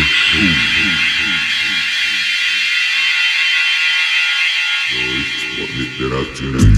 dois, um. Dois,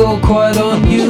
so quite on you.